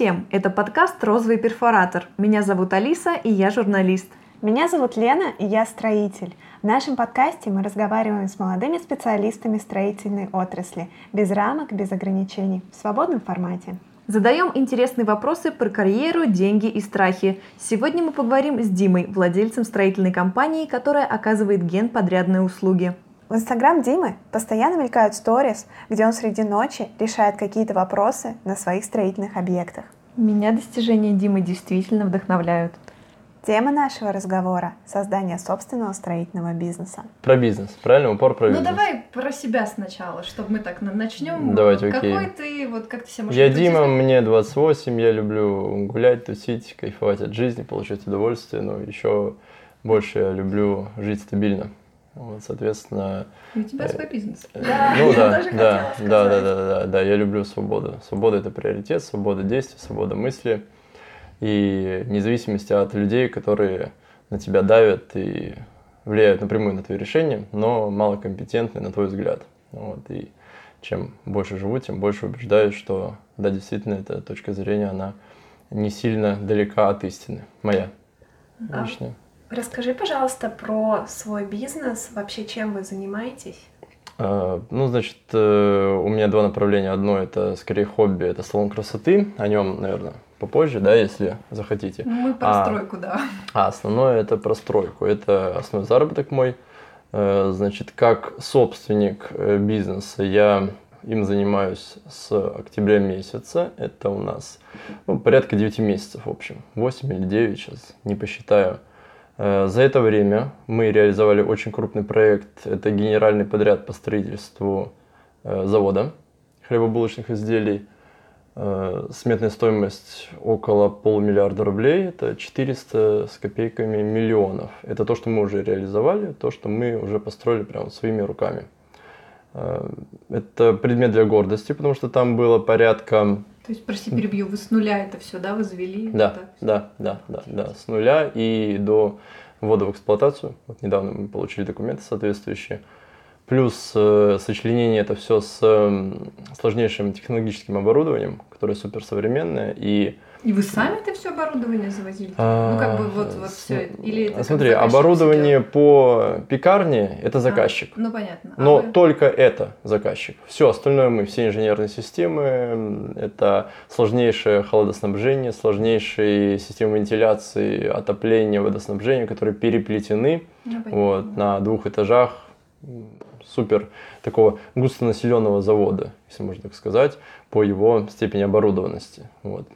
всем! Это подкаст «Розовый перфоратор». Меня зовут Алиса, и я журналист. Меня зовут Лена, и я строитель. В нашем подкасте мы разговариваем с молодыми специалистами строительной отрасли, без рамок, без ограничений, в свободном формате. Задаем интересные вопросы про карьеру, деньги и страхи. Сегодня мы поговорим с Димой, владельцем строительной компании, которая оказывает генподрядные услуги. В инстаграм Димы постоянно мелькают сторис, где он среди ночи решает какие-то вопросы на своих строительных объектах. Меня достижения Димы действительно вдохновляют. Тема нашего разговора – создание собственного строительного бизнеса. Про бизнес, правильно? Упор про Ну бизнес. давай про себя сначала, чтобы мы так на- начнем. Давайте, окей. Какой ты, вот как ты себя можешь Я определить? Дима, мне 28, я люблю гулять, тусить, кайфовать от жизни, получать удовольствие, но еще больше я люблю жить стабильно. Вот, соответственно, И у тебя свой бизнес. Да, ну да, да, да, да, да, да, да, я люблю свободу. Свобода это приоритет, свобода действий, свобода мысли. И вне зависимости от людей, которые на тебя давят и влияют напрямую на твои решения, но малокомпетентны на твой взгляд. Вот, и чем больше живу, тем больше убеждаюсь, что да, действительно, эта точка зрения, она не сильно далека от истины. Моя. Личная. Расскажи, пожалуйста, про свой бизнес, вообще чем вы занимаетесь? А, Ну, значит, э, у меня два направления. Одно это скорее хобби, это салон красоты. О нем, наверное, попозже, да, если захотите. Мы про А. стройку, да. А основное это про стройку. Это основной заработок мой. Э, Значит, как собственник э, бизнеса я им занимаюсь с октября месяца. Это у нас ну, порядка 9 месяцев, в общем. 8 или 9 сейчас, не посчитаю. Э, За это время мы реализовали очень крупный проект. Это генеральный подряд по строительству э, завода хлебобулочных изделий. Э, Сметная стоимость около полумиллиарда рублей, это 400 с копейками миллионов. Это то, что мы уже реализовали, то, что мы уже построили прямо своими руками. Это предмет для гордости, потому что там было порядка То есть, прости, перебью, вы с нуля это все, да, возвели? да, всё? да, да, да, да, с нуля и до ввода в эксплуатацию. Вот недавно мы получили документы соответствующие. Плюс э, сочленение это все с э, сложнейшим технологическим оборудованием, которое суперсовременное и И вы сами это все оборудование завозили? А, ну, как бы вот, вот с- все. Или это Смотри, оборудование себе по пекарне это делает? заказчик. А, ну, понятно. А Но вы- только это заказчик. Все остальное мы, все инженерные системы, это сложнейшее холодоснабжение, сложнейшие системы вентиляции, отопления, водоснабжения, которые переплетены Ну, понятно. вот, на двух этажах супер такого густонаселенного завода, если можно так сказать, по его степени оборудованности. Вот.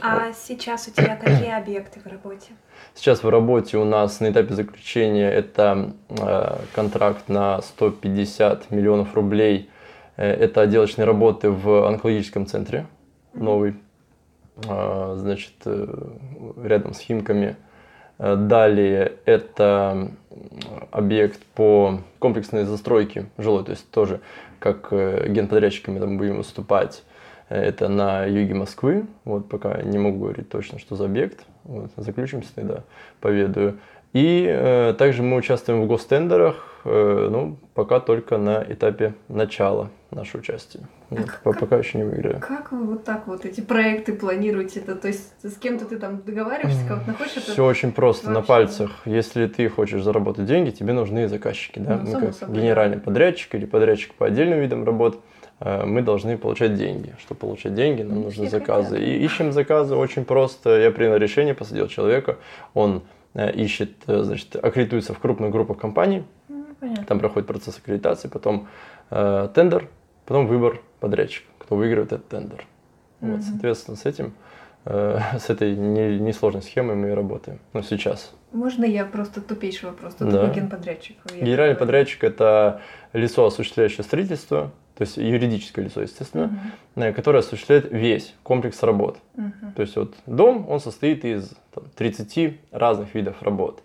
А сейчас у тебя какие объекты в работе? Сейчас в работе у нас на этапе заключения это э, контракт на 150 миллионов рублей. Э, это отделочные работы в онкологическом центре новый, э, значит, э, рядом с Химками. Э, Далее это объект по комплексной застройке жилой, то есть тоже как э, генподрядчиками там будем выступать. Это на юге Москвы. Вот пока не могу говорить точно, что за объект. Вот, заключимся тогда, поведаю. И э, также мы участвуем в гостендерах, э, ну, пока только на этапе начала нашего участия. Вот, как- по- пока еще не выиграли. Как вы вот так вот эти проекты планируете? Это, то есть с кем-то ты там договариваешься, кого-то находишь? Это... Все очень просто, на вообще- пальцах. Если ты хочешь заработать деньги, тебе нужны заказчики. Да? Ну, мы само как собой. генеральный подрядчик или подрядчик по отдельным видам работ, мы должны получать деньги. Чтобы получать деньги, нам Ну, нужны все заказы. хотят. И ищем заказы очень просто. Я принял решение, посадил человека, он э, ищет, э, значит, аккредитуется в крупных группах компаний, Ну, понятно. там проходит процесс аккредитации, потом э, тендер, потом выбор подрядчика, кто выиграет этот тендер. Вот, Мгм. соответственно, с этим, э, с этой не- несложной схемой мы и работаем. Ну, сейчас. Можно я просто тупейший вопрос? Кто Да. генподрядчик? Генеральный подрядчик – это лицо, осуществляющее строительство, то есть юридическое лицо, естественно, э, которое осуществляет весь комплекс работ. Мгм. То есть вот дом, он состоит из там, 30 разных видов работ.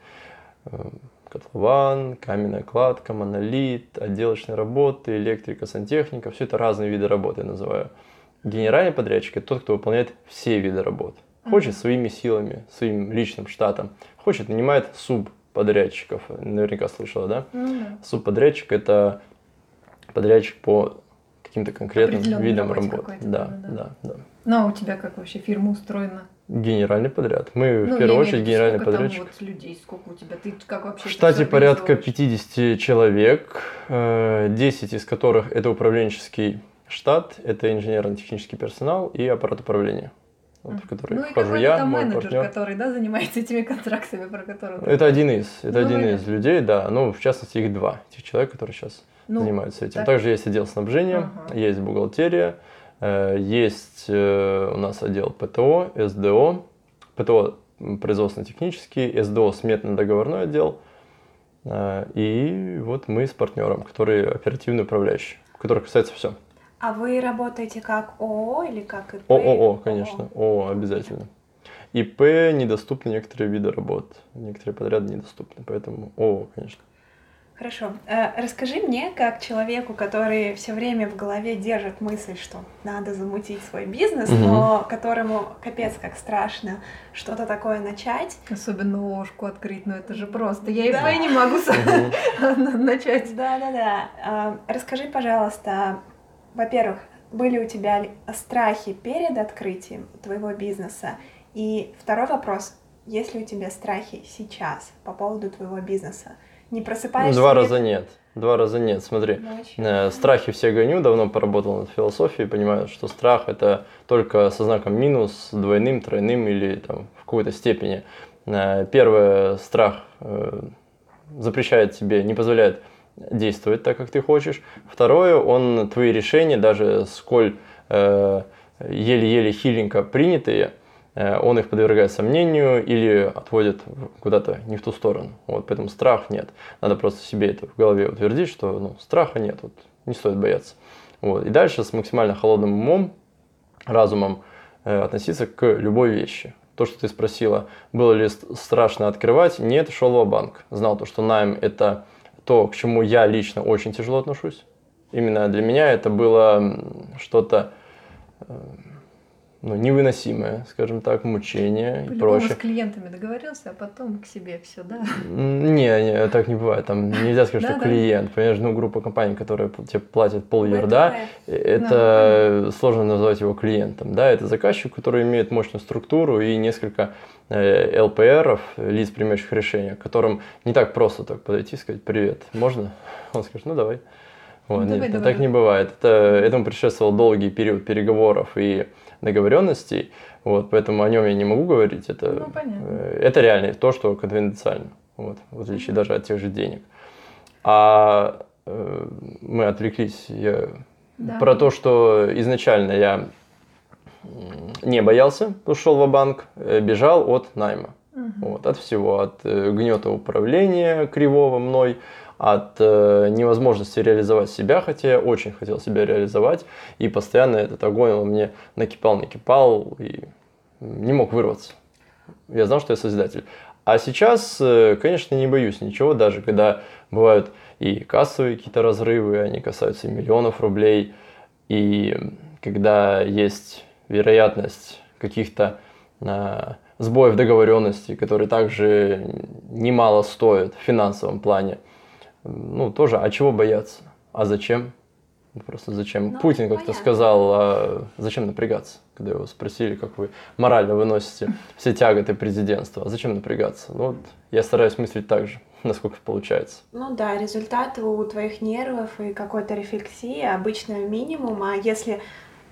Э, Котлован, каменная кладка, монолит, отделочные работы, электрика, сантехника. Все это разные виды работы я называю. Генеральный подрядчик – это тот, кто выполняет все виды работ. Хочет Мгм. своими силами, своим личным штатом. Хочет, нанимает субподрядчиков. Наверняка слышала, да? Да. Субподрядчик – это подрядчик по каким-то конкретным видом работы. Да, да, да, да. Ну, а у тебя как вообще фирма устроена? Генеральный подряд. Мы Ну, в первую очередь генеральный сколько там подрядчик. вот людей, сколько у тебя? Ты как вообще В штате порядка организовываешь? 50 человек, э, 10 из которых это управленческий штат, это инженерно-технический персонал и аппарат управления, вот, в который Ну вхожу я, там мой менеджер, партнер. который, да, занимается этими контрактами, про которые... Это один из, это Ну, один понятно. из людей, да. Ну, в частности, их два, тех человек, которые сейчас Ну, занимаются этим. так. Также есть отдел снабжения, Ага. есть бухгалтерия, э, есть э, у нас отдел ПТО, СДО, ПТО производственно-технический, СДО сметно-договорной отдел, э, и вот мы с партнером, который оперативный управляющий, который касается все. А вы работаете как ООО или как ИП? ООО, конечно, ООО обязательно. ИП недоступны некоторые виды работ, некоторые подряды недоступны, поэтому ООО, конечно. Хорошо. Э, Расскажи мне, как человеку, который все время в голове держит мысль, что надо замутить свой бизнес, Мгм. но которому капец как страшно что-то такое начать. Особенно ложку открыть, ну это же просто. Я Да. и не могу начать. да, да. Расскажи, пожалуйста, во-первых, были у тебя ли страхи перед открытием твоего бизнеса? И второй вопрос: есть ли у тебя страхи сейчас по поводу твоего бизнеса? Не Ну, просыпаешься? Два ли раза нет. Два раза нет. Смотри, ночью? э, страхи все гоню, давно поработал над философией, понимаю, что страх это только со знаком минус, двойным, тройным или там в какой-то степени. Э, Первое, страх э, запрещает тебе, не позволяет действовать так, как ты хочешь. Второе, он твои решения, даже сколь э, еле-еле хиленько принятые, э, он их подвергает сомнению или отводит куда-то не в ту сторону. Вот, поэтому страх нет. Надо просто себе это в голове утвердить, что ну, страха нет, вот, не стоит бояться. Вот. И дальше с максимально холодным умом, разумом э, относиться к любой вещи. То, что ты спросила, было ли ст- страшно открывать, нет, шел в банк Знал то, что найм – это то, к чему я лично очень тяжело отношусь. Именно для меня это было что-то э, ну, невыносимое, скажем так, мучение и прочее. с клиентами договорился, а потом к себе все, да? Не, не, так не бывает. Там нельзя сказать, что клиент. Понимаешь, ну, группа компаний, которая тебе платит пол ерда, это сложно назвать его клиентом. Да, это заказчик, который имеет мощную структуру и несколько э, ЛПРов, лиц, принимающих решения, к которым не так просто так подойти и сказать «Привет, можно?» Он скажет «Ну, давай». Вот, Ну, нет, давай, так не бывает. Это, этому предшествовал долгий период переговоров и договоренностей, вот, поэтому о нем я не могу говорить. Это, Ну, понятно. э, это реально то, что конфиденциально, вот, в отличие даже от тех же денег. А э, мы отвлеклись. Я Да. про то, что изначально я не боялся, ушел в банк, бежал от найма. Мгм. Вот, от всего, от э, гнета управления кривого мной, от э, невозможности реализовать себя, хотя я очень хотел себя реализовать, и постоянно этот огонь он мне накипал, накипал, и не мог вырваться. Я знал, что я созидатель. А сейчас, э, конечно, не боюсь ничего, даже когда бывают и кассовые какие-то разрывы, они касаются и миллионов рублей, и когда есть вероятность каких-то а, сбоев договоренности, которые также немало стоят в финансовом плане. Ну, тоже, а чего бояться? А зачем? Ну, Просто зачем? Ну, Путин как-то сказал, а зачем напрягаться? Когда его спросили, как вы морально выносите все тяготы президентства. А зачем напрягаться? Ну, вот я стараюсь мыслить так же, насколько получается. Ну да, результат у твоих нервов и какой-то рефлексии обычно минимум, а если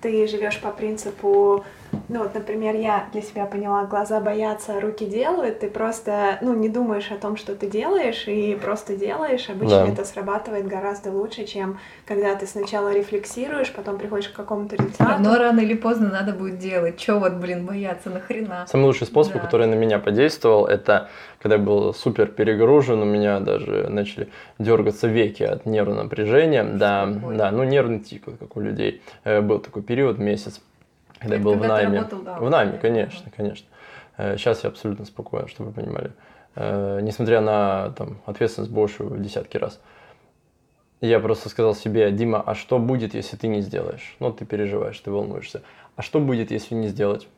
ты живешь по принципу, ну вот, например, я для себя поняла, глаза боятся, а руки делают, ты просто, ну, не думаешь о том, что ты делаешь, и просто делаешь. Обычно Да. это срабатывает гораздо лучше, чем когда ты сначала рефлексируешь, потом приходишь к какому-то результату. равно рано или поздно надо будет делать. Че вот, блин, бояться, нахрена? Самый лучший способ, Да. который на меня подействовал, это когда я был супер перегружен, у меня даже начали дергаться веки от нервного напряжения. Да, такое? да, ну нервный тик, вот как у людей. Э, Был такой период, месяц, когда я был в когда найме. работал, да, в найме, конечно, конечно. Сейчас я абсолютно спокоен, чтобы вы понимали. Э, Несмотря на там, ответственность большую в десятки раз. Я просто сказал себе, Дима, а что будет, если ты не сделаешь? Ну, ты переживаешь, ты волнуешься. А что будет, если не сделать?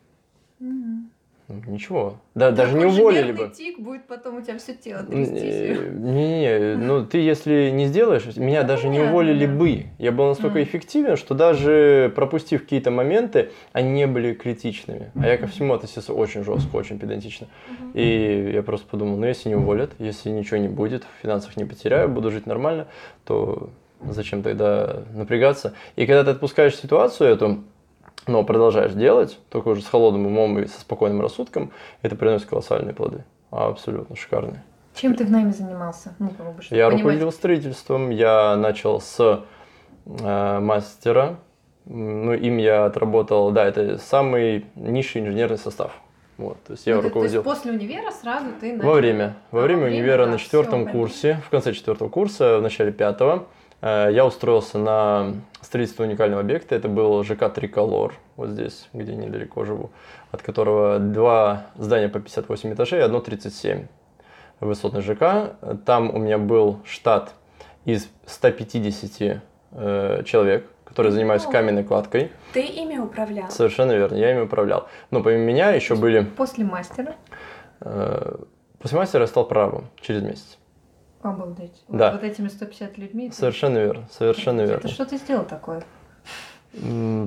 Ну, ничего. Да, даже не уволили бы. тик будет потом у тебя все тело трястись. э, Не-не, ну ты если не сделаешь, меня Ну, даже не уволили да. бы. Я был настолько Мгм. эффективен, что даже пропустив какие-то моменты, они не были критичными. А я ко всему относился очень жестко, очень педантично. И я просто подумал, ну если не уволят, если ничего не будет, в финансах не потеряю, буду жить нормально, то зачем тогда напрягаться? И когда ты отпускаешь ситуацию эту, но продолжаешь делать, только уже с холодным умом и со спокойным рассудком, это приносит колоссальные плоды. Абсолютно шикарные. Чем ты в найме занимался? Ну, Я понимать. руководил строительством, я начал с э, мастера, ну, им я отработал, да, это самый низший инженерный состав. Вот, то есть я Ну, ты- то есть руководил после универа сразу ты начал... во время, во А, время время, универа да, на четвертом понятно. курсе, в конце четвертого курса, в начале пятого, я устроился на строительство уникального объекта. Это был ЖК Триколор, вот здесь, где недалеко живу, от которого два здания по 58 этажей, одно 37 высотный ЖК. Там у меня был штат из 150 э, человек, которые занимаются каменной кладкой. Ты ими управлял? Совершенно верно, я ими управлял. Но помимо меня еще были... После мастера. э, После мастера я стал прорабом через месяц. Обалдеть. Вот- Да. Вот, этими 150 людьми. ты- Совершенно верно, совершенно Это верно. что ты сделал такое?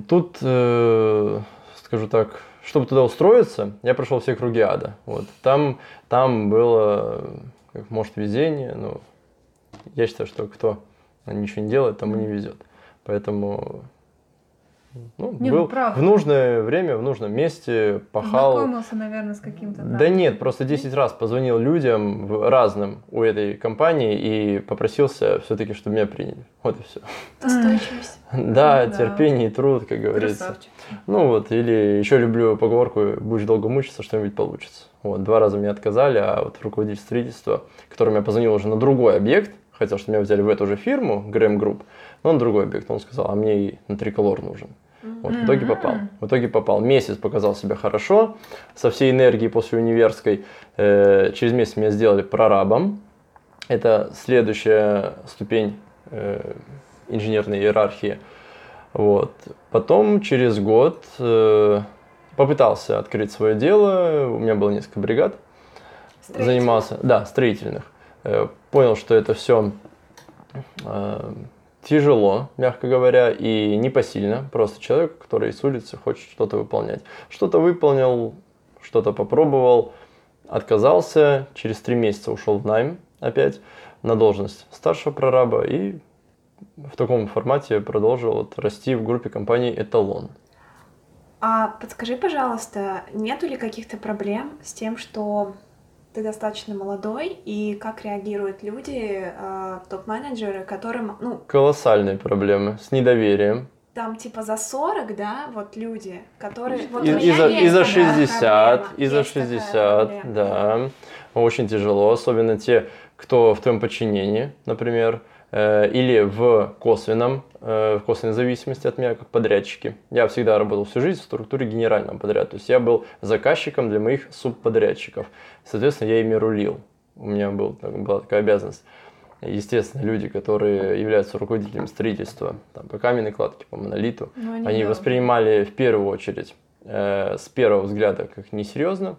Тут, э, скажу так, чтобы туда устроиться, я прошел все круги ада. Вот. Там, там было, как, может, везение, но я считаю, что кто ничего не делает, тому не везет. Поэтому ну, Не, ну, был правда. в нужное время, в нужном месте, пахал. Познакомился, наверное, с каким-то... Да нет, просто 10 раз позвонил людям разным у этой компании и попросился все-таки, чтобы меня приняли. Вот и все. Настойчивость. Да, Ну да. терпение и труд, как говорится. Красавчик. Ну вот, или еще люблю поговорку «будешь долго мучиться, что-нибудь получится». Вот, два раза мне отказали, а вот руководитель строительства, которому я позвонил уже на другой объект, хотел, чтобы меня взяли в эту же фирму, Грэм Групп, но на другой объект, он сказал, а мне и на триколор нужен. Вот, в итоге попал. В итоге попал. Месяц показал себя хорошо, со всей энергией после универской. Э, через месяц меня сделали прорабом. Это следующая ступень э, инженерной иерархии. Вот. Потом через год э, попытался открыть свое дело. У меня было несколько бригад. Занимался, да, строительных. Э, понял, что это все тяжело, мягко говоря, и непосильно. Просто человек, который с улицы хочет что-то выполнять. Что-то выполнил, что-то попробовал, отказался, через три месяца ушел в найм опять на должность старшего прораба и в таком формате продолжил вот расти в группе компании «Эталон». А подскажи, пожалуйста, нету ли каких-то проблем с тем, что ты достаточно молодой, и как реагируют люди, э, топ-менеджеры, которым, ну, Колоссальные проблемы с недоверием. там типа за 40, да, вот люди, которые... Вот И, и за, есть и за такая 60, проблема, и за есть такая 60, проблема. да. Очень тяжело, особенно те, кто в твоем подчинении, например, или в косвенном, э, в косвенной зависимости от меня, как подрядчики. Я всегда работал всю жизнь в структуре генерального подряда, то есть я был заказчиком для моих субподрядчиков. Соответственно, я ими рулил. У меня был, была такая обязанность. Естественно, люди, которые являются руководителями строительства, там, по каменной кладке, по монолиту, Ну, они да. воспринимали в первую очередь э, с первого взгляда как несерьезно,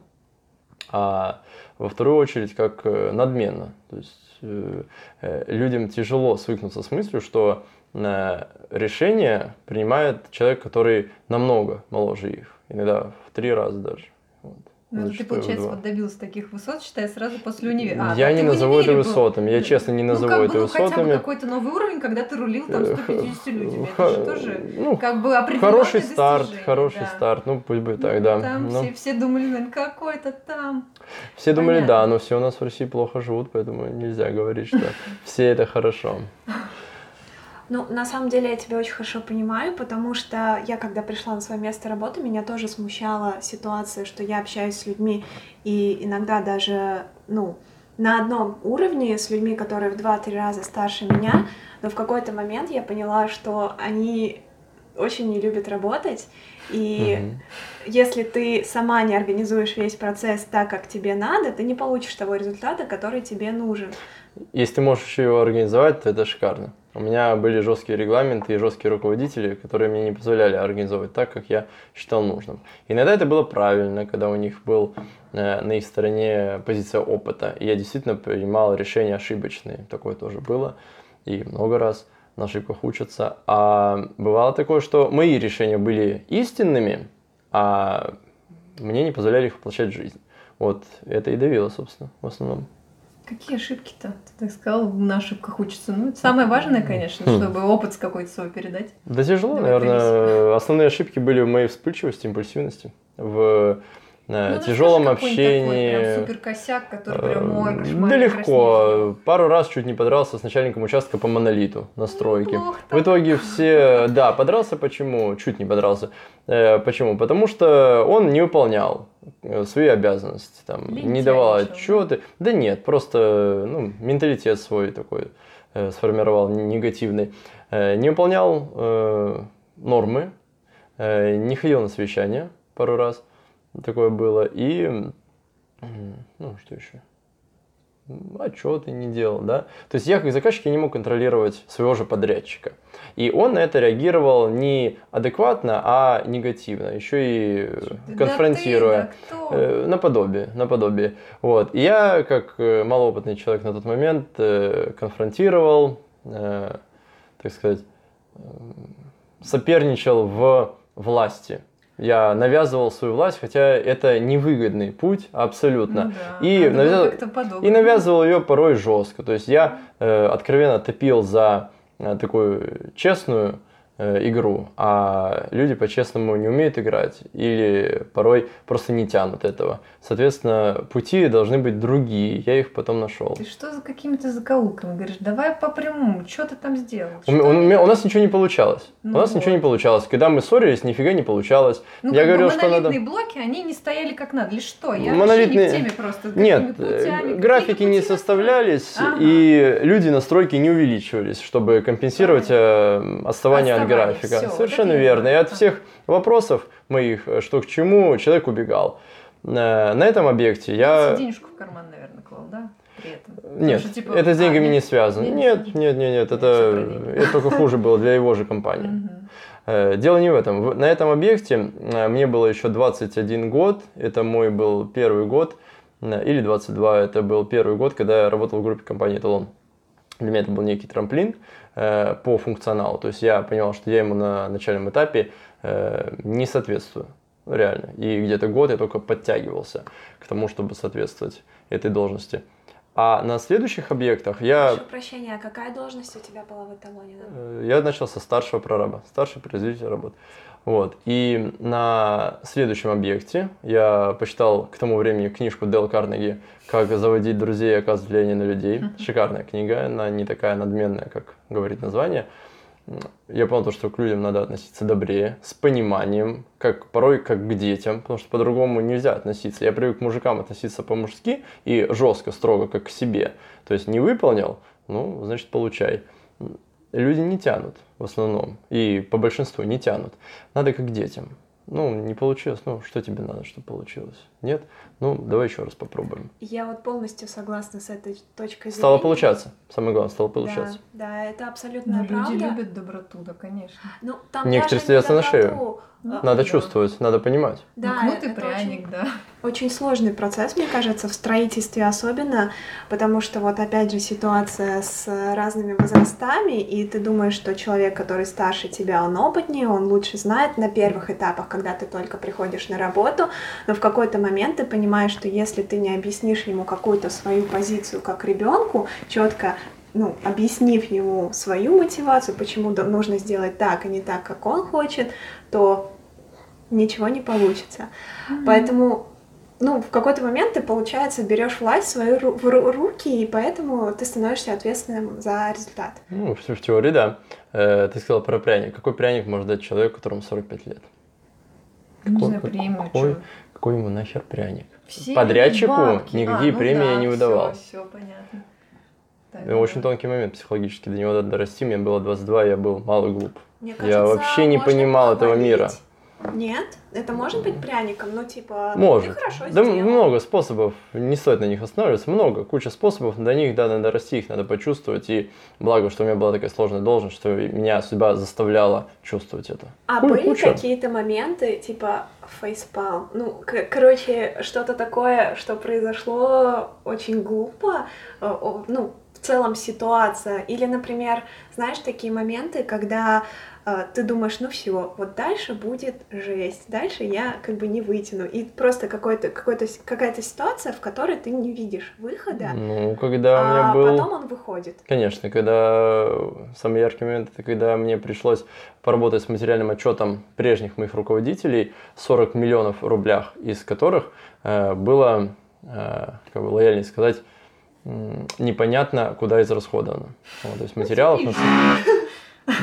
а во вторую очередь как э, надменно. То есть э, э, людям тяжело свыкнуться с мыслью, что э, решение принимает человек, который намного моложе их, иногда в три раза даже. Ну, ты, получается, два. вот добился таких высот, считай, сразу после универа. А, я да, не назову это универе был. высотами, я честно не Ну, назову как это бы, ну, хотя бы высотами. какой-то новый уровень, когда ты рулил там Э, 150 людьми. Это же тоже ну, как бы Хороший старт, хороший да. старт, ну пусть Ну, так, да. Там Ну, все, все думали, наверное, какой-то там. Все думали, Понятно. да, но все у нас в России плохо живут, поэтому нельзя говорить, что все это хорошо. Ну, на самом деле я тебя очень хорошо понимаю, потому что я, когда пришла на свое место работы, меня тоже смущала ситуация, что я общаюсь с людьми и иногда даже, ну, на одном уровне с людьми, которые в 2-3 раза старше меня, но в какой-то момент я поняла, что они очень не любит работать, и если ты сама не организуешь весь процесс так, как тебе надо, ты не получишь того результата, который тебе нужен. Если ты можешь его организовать, то это шикарно. У меня были жесткие регламенты и жесткие руководители, которые мне не позволяли организовывать так, как я считал нужным. Иногда это было правильно, когда у них был э, на их стороне позиция опыта. И я действительно принимал решения ошибочные. Такое тоже было. И много раз на ошибках учатся. А бывало такое, что мои решения были истинными, а мне не позволяли их воплощать в жизнь. Вот это и давило, собственно, в основном. Какие ошибки-то? Ты так сказал, на ошибках учатся. Ну, это самое важное, конечно, Хм. чтобы опыт какой-то свой передать. Да тяжело, Давай наверное. Основные ошибки были в моей вспыльчивости, импульсивности, в Ну, тяжелом какой-нибудь такой общении. прям супер косяк, который прям, Э, кошмар, Да я легко. Пару раз чуть не подрался с начальником участка по монолиту на стройке. Неплохо В итоге все... Да, подрался почему? Чуть не подрался. Э, Почему? Потому что он не выполнял э, свои обязанности, там, не Лентяйничал, давал да? отчеты. Да нет, просто ну, менталитет свой такой э, сформировал негативный. Э, Не выполнял э, нормы, э, не ходил на совещания пару раз, такое было. И, ну, что еще? отчеты не делал, да. То есть я как заказчик я не мог контролировать своего же подрядчика. И он на это реагировал не адекватно, а негативно, еще и э, Да конфронтируя. ты, да? Э, Наподобие, наподобие. Вот. И я, как э, малоопытный человек на тот момент, э, конфронтировал, так сказать, соперничал в власти. Я навязывал свою власть, хотя это невыгодный путь абсолютно. Ну да, и, по-доброму. и навязывал ее порой жестко. То есть я э, откровенно топил за э, такую честную игру, а люди по-честному не умеют играть или порой просто не тянут этого. Соответственно, пути должны быть другие. Я их потом нашел. Ты что за какими-то закоулками говоришь? Давай по прямому, что ты там сделал? У, у у так? нас ничего не получалось. Ну у нас ничего вот. не получалось. Когда мы ссорились, нифига не получалось. Ну, я говорил, что надо... монолитные блоки, они не стояли как надо. Или что? Я Монолитные- не в теме просто. Нет, путями, э, графики не составлялись, Ага. и люди настройки не увеличивались, чтобы компенсировать э, отставание от Отставание, графика. вот Совершенно я верно. И от всех вопросов моих, э, что к чему, человек убегал. Э, На этом объекте я... Денежку в карман, наверное, клал, да? При этом. Нет, Потому что, типа, это с а, деньгами нет? не связано. Нет, Нет, нет. нет, нет, это, это только хуже было для его же компании. Э, Дело не в этом. На этом объекте мне было еще 21 год. Это мой был первый год. Или 22. Это был первый год, когда я работал в группе компании «Эталон». Для меня это был некий трамплин э, по функционалу. То есть я понял, что я ему на начальном этапе э, не соответствую. Реально. И где-то год я только подтягивался к тому, чтобы соответствовать этой должности. А на следующих объектах я Прошу прощения, а какая должность у тебя была в эталоне? да? Э, Я начал со старшего прораба, старший производитель работ. Вот. И на следующем объекте я почитал к тому времени книжку Дэл Карнеги «Как заводить друзей и оказывать влияние на людей». Шикарная книга, она не такая надменная, как говорит название. Я понял, то, что к людям надо относиться добрее, с пониманием, как порой как к детям, потому что по-другому нельзя относиться. Я привык к мужикам относиться по-мужски и жестко, строго, как к себе. То есть не выполнил, ну, значит, получай люди не тянут в основном, и по большинству не тянут. Надо как детям. Ну, не получилось, ну, что тебе надо, чтобы получилось? Нет? Ну, давай еще раз попробуем. Я вот полностью согласна с этой точкой зрения. Стало получаться. Самое главное, стало получаться. Да, да, это Ну, абсолютная люди правда. любят доброту, да, конечно. Ну, там Некоторые даже садятся на шею. Ну, А, Надо да. чувствовать, надо понимать. Да, ну, кнут и это пряник, очень- да. Очень сложный процесс, мне кажется, в строительстве особенно, потому что вот опять же ситуация с разными возрастами, и ты думаешь, что человек, который старше тебя, он опытнее, он лучше знает на первых этапах, когда ты только приходишь на работу, но в какой-то момент ты понимаешь, что если ты не объяснишь ему какую-то свою позицию как ребенку, четко ну, объяснив ему свою мотивацию, почему нужно сделать так, а не так, как он хочет, то ничего не получится. Поэтому ну, в какой-то момент ты, получается, берешь власть в свои ру- в ру- руки, и поэтому ты становишься ответственным за результат. Ну, в, в теории, да. Э, ты сказал про пряник. Какой пряник может дать человек, которому 45 лет? Не Какой- знаю, премию, какой, чё. какой ему нахер пряник? Все Подрядчику бабки. никакие А, ну премии я да, не выдавал. Все, все понятно. Так, Это Очень да. тонкий момент психологически. До него надо дорасти. Мне было 22, я был мал и глуп. Мне Я кажется, вообще не понимал этого мира. Нет, это может быть пряником, ну типа Может. ты хорошо Да сделал. много способов, не стоит на них останавливаться, много, куча способов, до них, да, надо расти, их надо почувствовать, и благо, что у меня была такая сложная должность, что меня судьба заставляла чувствовать это. А Ку- были какие-то моменты, типа фейспалм? Ну, к- короче, что-то такое, что произошло очень глупо, э, ну, в целом ситуация. Или, например, знаешь, такие моменты, когда ты думаешь, ну все, вот дальше будет жесть, дальше я как бы не вытяну. И просто какой-то, какой-то, какая-то ситуация, в которой ты не видишь выхода, Ну, когда у а меня был... потом он выходит. Конечно, когда самый яркий момент, это когда мне пришлось поработать с материальным отчетом прежних моих руководителей, 40 миллионов рублях, из которых э, было, э, как бы лояльнее сказать, непонятно, куда израсходовано. Вот, то есть материалов...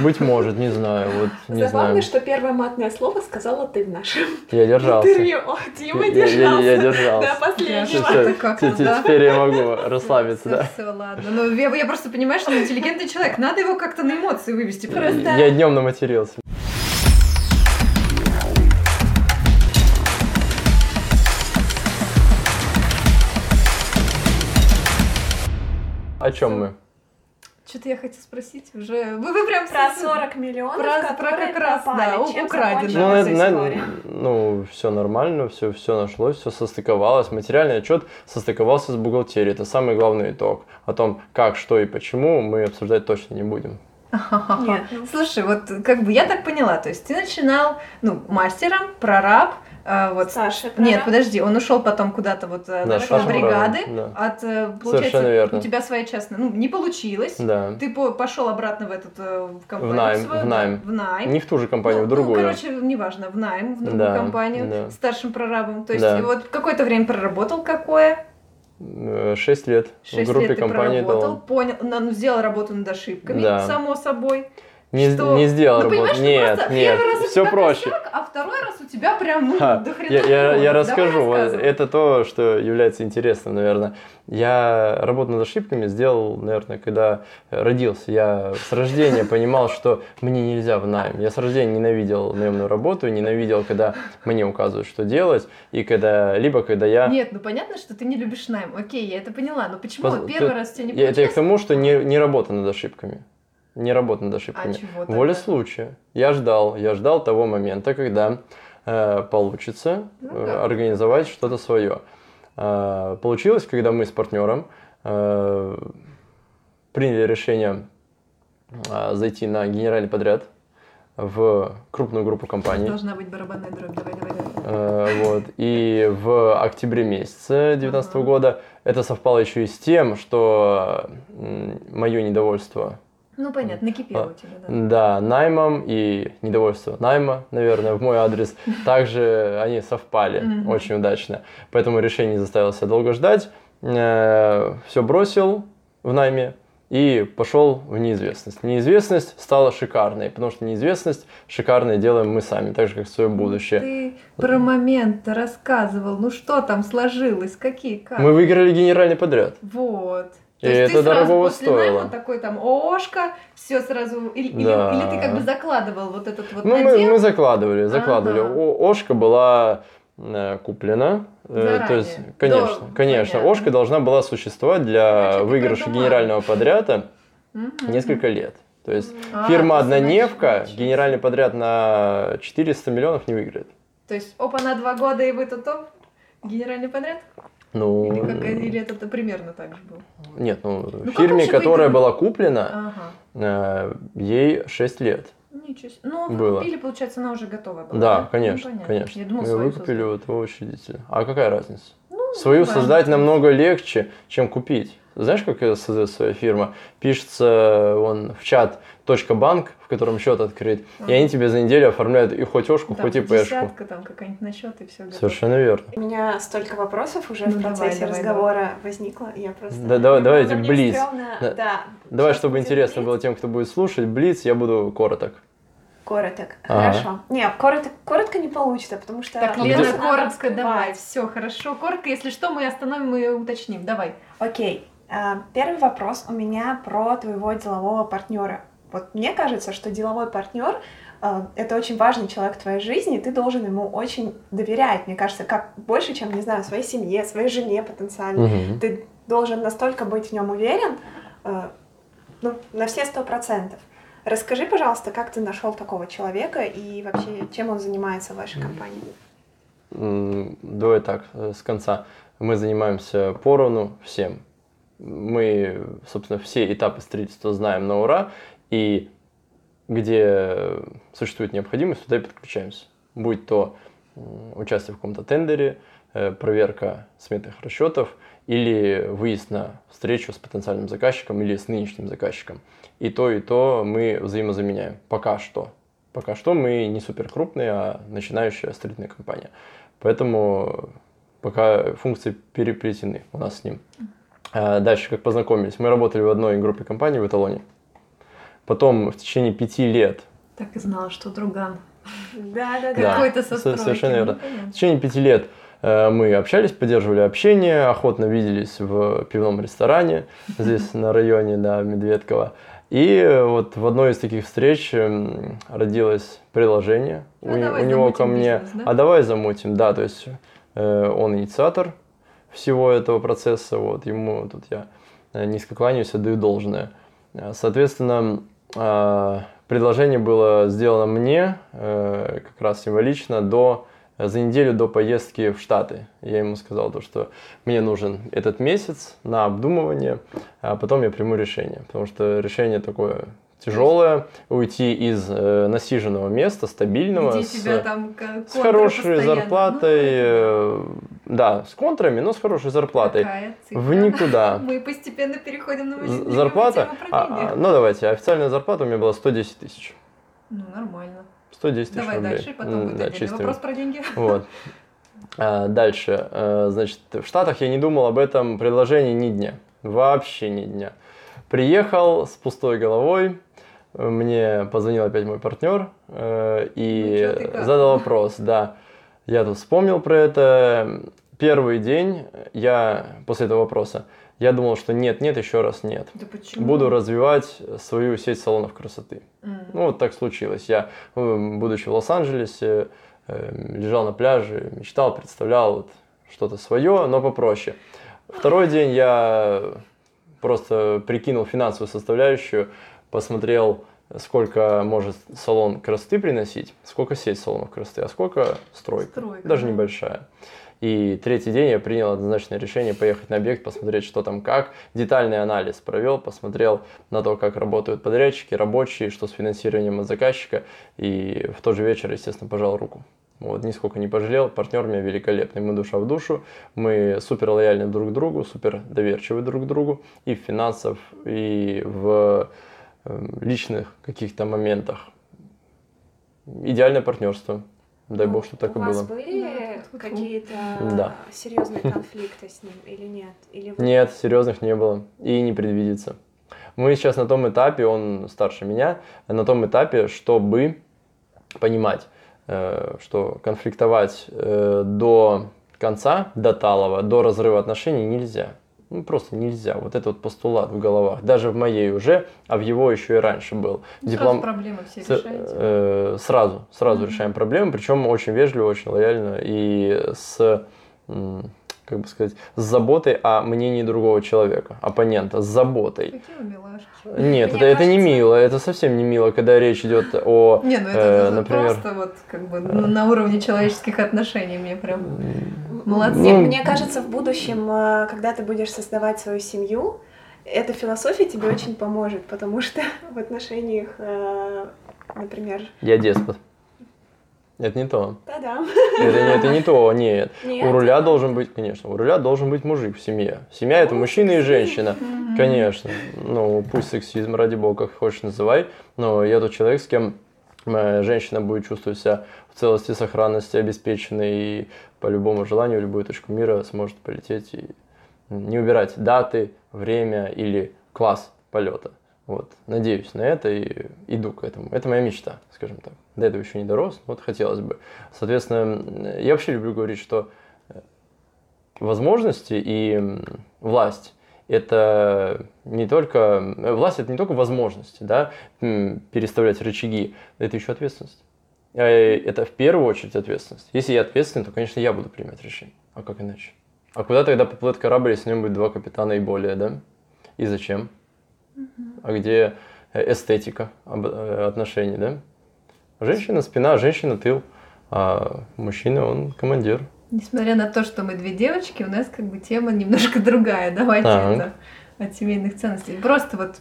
Быть может, не знаю, вот не Забавно, знаю. что первое матное слово сказала ты в нашем Я держался. интервью. Ох, Дима Я- я- держался. я держался. До последнего. как да? Теперь я могу расслабиться, да. Все, ладно. Ну, я, я просто понимаю, что он интеллигентный человек. Надо его как-то на эмоции вывести. Просто. Я днем наматерился. О чем мы? Что-то я хотела спросить уже. Вы, вы прям Про с- 40 миллионов, Про- про как раз, пропали. да, Чем украдены. Ну, на- история? ну, все нормально, все, все нашлось, все состыковалось. Материальный отчет состыковался с бухгалтерией. Это самый главный итог. О том, как, что и почему, мы обсуждать точно не будем. Нет, ну, Слушай, вот как бы я так поняла, то есть ты начинал, ну, мастером, прораб, э, вот Саша, Нет, прораб? подожди, он ушел потом куда-то вот э, Да, на Саша бригады, прораб, от, э, получается, Совершенно верно. у тебя своя частная, ну, не получилось, Да. ты по- пошел обратно в этот, э, в компанию найм, свою, в да, найм. в найм. Не в ту же компанию, в Ну, другую. Ну, короче, неважно, в найм, в другую Да, компанию, да. старшим прорабом. То есть, Да. вот какое-то время проработал какое? Шесть лет Шесть в группе лет ты компании проработал, Долан. понял, ну, сделал работу над ошибками, Да. само собой. Не, Что? не сделал ну, работу. Нет, нет, все проще. косяк, а второй раз у тебя прям, ну, до хрена я, я, я расскажу. Вот. Это то, что является интересным, наверное. Я работу над ошибками сделал, наверное, когда родился. Я с рождения понимал, что мне нельзя в найм. Я с рождения ненавидел наемную работу, ненавидел, когда мне указывают, что делать, и когда, либо когда я... Нет, ну понятно, что ты не любишь найм. Окей, я это поняла. Но почему вот первый ты- раз у тебя не Я- это я к получилось? тому, что не, не работа над ошибками. Не работа над А ошибками. чего Воля тогда? случая. Я ждал, я ждал того момента, когда э, получится Ну э, да. организовать что-то свое. Э, получилось, когда мы с партнером э, приняли решение э, зайти на генеральный подряд в крупную группу компаний. Должна быть барабанная дробь. Давай, давай, давай. Э, Вот. И в октябре месяце 2019 Ага. года это совпало еще и с тем, что мое недовольство Ну понятно, накипело у тебя, да. да, наймом и недовольство найма, наверное, в мой адрес, также они совпали очень удачно. Поэтому решение не заставило себя долго ждать. Все бросил в найме и пошел в неизвестность. Неизвестность стала шикарной, потому что неизвестность шикарной делаем мы сами, так же, как свое будущее. Ты про момент рассказывал. Ну что там сложилось? Какие, как? Мы выиграли генеральный подряд. Вот. И То есть это ты сразу дорогого после стоило. найма такой там ошка, все сразу, или, или- Да. или ты как бы закладывал вот этот вот Ну, мы, надел? мы закладывали, закладывали. Ага. О- Ошка была э, куплена. э, то есть, Заранее. конечно, Да, конечно. понятно. Ошка должна была существовать для ты выигрыша генерального подряда несколько лет. То есть А, фирма «Однодневка» генеральный подряд на 400 миллионов не выиграет. То есть, опа, на два года и вы тут генеральный подряд? Ну, Или, как, или это примерно так же было? нет, ну, как фирме, вообще которая была куплена, Ага. э, ей 6 лет. Ничего себе. Ну, вы Было. купили, получается, она уже готовая была. Да, Ну, конечно, понятно. конечно. Я думала, Мы выкупили у этого учредителя. А какая разница? Ну, Свою важно. создать намного легче, чем купить. Знаешь, как это создает своя фирма? Пишется он в чат .банк, в котором счет открыт, и они тебе за неделю оформляют и хоть ошку, Там хоть и пешку. десятка, там какая-нибудь на счет и все готово. Совершенно верно. У меня столько вопросов уже Ну, в давай, процессе давай, разговора возникло. Я просто... Да, давай- Мне давайте блиц. стрёмно, Да. Да. Давай, Сейчас чтобы интересно блиц. было тем, кто будет слушать, Блиц, я буду короток. Короток. Ага. Хорошо. Не, коротко, коротко не получится, потому что... Так, А Лена, коротко, давай, все, хорошо, коротко, если что, мы остановим и уточним, давай. Окей. А, Первый вопрос у меня про твоего делового партнера. Вот мне кажется, что деловой партнер э, это очень важный человек в твоей жизни, и ты должен ему очень доверять, мне кажется, как больше, чем, не знаю, своей семье, своей жене потенциально. Мгм. Ты должен настолько быть в нем уверен, э, ну, на все сто процентов. Расскажи, пожалуйста, как ты нашел такого человека и вообще, чем он занимается в вашей компании? Давай так, э, с конца. Мы занимаемся поровну всем. Мы, собственно, все этапы строительства знаем на ура, и где существует необходимость, туда и подключаемся. Будь то участие в каком-то тендере, э, проверка сметных расчетов или выезд на встречу с потенциальным заказчиком или с нынешним заказчиком. И то, и то мы взаимозаменяем. Пока что. Пока что мы не супер крупные, а начинающая строительная компания. Поэтому пока функции переплетены у нас с ним. А Дальше, как познакомились. Мы работали в одной группе компаний в Эталоне. Потом в течение пяти лет, Так и знала, что друган. Да, да, Да. Какой-то со со- стройки. совершенно Ну, верно. в течение пяти лет э, мы общались, поддерживали общение, охотно виделись в пивном ресторане здесь на районе, да, Медведково. И э, вот в одной из таких встреч м, родилось предложение Ну, у, у него ко мне. бизнес, да? А давай замутим, да, то есть э, он инициатор всего этого процесса, вот ему тут я э, низко кланяюсь, отдаю должное. Э, Соответственно, э, предложение было сделано мне как раз символично до за неделю до поездки в Штаты. Я ему сказал то, что мне нужен этот месяц на обдумывание, а потом я приму решение, потому что решение такое тяжелое, уйти из э, насиженного места, стабильного, Где с, тебя там с хорошей постоянно. зарплатой, Ну, да, с контрами, но с хорошей зарплатой. Какая цифра? В никуда. Мы постепенно переходим на очень Зарплата, а, а, ну давайте, официальная зарплата у меня была 110 тысяч. Ну, нормально. 110 тысяч Давай рублей. дальше, потом будет да, отдельный вопрос про деньги. Вот. А, Дальше. Э, Значит, в Штатах я не думал об этом предложении ни дня. Вообще ни дня. Приехал с пустой головой. Мне позвонил опять мой партнер э, и Ну, задал вопрос. Да, я тут вспомнил про это. Первый день я после этого вопроса я думал, что нет, нет, еще раз нет. Да почему? Буду развивать свою сеть салонов красоты. М. Ну, вот так случилось. Я, э, будучи в Лос-Анджелесе, э, лежал на пляже, мечтал, представлял вот что-то свое, но попроще. Второй день я просто прикинул финансовую составляющую, посмотрел, сколько может салон красоты приносить, сколько сеть салонов красоты, а сколько стройка, Стройка, даже да. небольшая. И третий день я принял однозначное решение поехать на объект, посмотреть, что там как. Детальный анализ провел, посмотрел на то, как работают подрядчики, рабочие, что с финансированием от заказчика. И в тот же вечер, естественно, пожал руку. Вот, нисколько не пожалел, партнер у меня великолепный, мы душа в душу, мы супер лояльны друг к другу, супер доверчивы друг к другу и в финансах, и в личных каких-то моментах. Идеальное партнерство. Дай бог, что так и У вас было. были какие-то Да. серьезные конфликты с ним или нет? Или вы- Нет, серьезных не было и не предвидится. Мы сейчас на том этапе, он старше меня, на том этапе, чтобы понимать, э, что конфликтовать э, до конца, до талого, до разрыва отношений нельзя. Ну, просто нельзя. Вот это вот постулат в головах. Даже в моей уже, а в его еще и раньше был. Ну, Диплом- Сразу проблемы все с- решаете. э, сразу, сразу решаем проблемы, причем очень вежливо, очень лояльно и с, как бы сказать, с заботой о мнении другого человека, оппонента, с заботой. Какие милашки. Нет, Мне это, это не кажется- мило, это совсем не мило, когда речь идет о, Не, ну это, э, это например, просто вот как бы на уровне человеческих отношений мне прям молодцы. Мне, Ну, мне кажется, в будущем, э, когда ты будешь создавать свою семью, эта философия тебе очень поможет, потому что в отношениях, э, например, я деспот. Это не то. да-да, Это, не- это не то, нет. Нет. У руля должен быть, конечно, у руля должен быть мужик в семье. Семья это мужчина и женщина. Конечно. Ну, пусть сексизм, ради бога, как хочешь называй. Но я тот человек, с кем моя женщина будет чувствовать себя в целости, сохранности, обеспеченной и по любому желанию, в любую точку мира сможет полететь и не убирать даты, время или класс полета. Вот. Надеюсь на это и иду к этому. Это моя мечта, скажем так. До этого еще не дорос, вот хотелось бы. Соответственно, я вообще люблю говорить, что э, возможности и власть это не только власть, это не только возможности, да, переставлять рычаги, это еще ответственность. Э, это в первую очередь ответственность. Если я ответственен, то, конечно, я буду принимать решение. А как иначе? А куда тогда поплывет корабль, если в нем будет два капитана и более, да? И зачем? А где э, эстетика э, отношений, да? Женщина спина, женщина тыл, а мужчина он командир. Несмотря на то, что мы две девочки, у нас как бы тема немножко другая. Давайте а, это от семейных ценностей. Просто вот,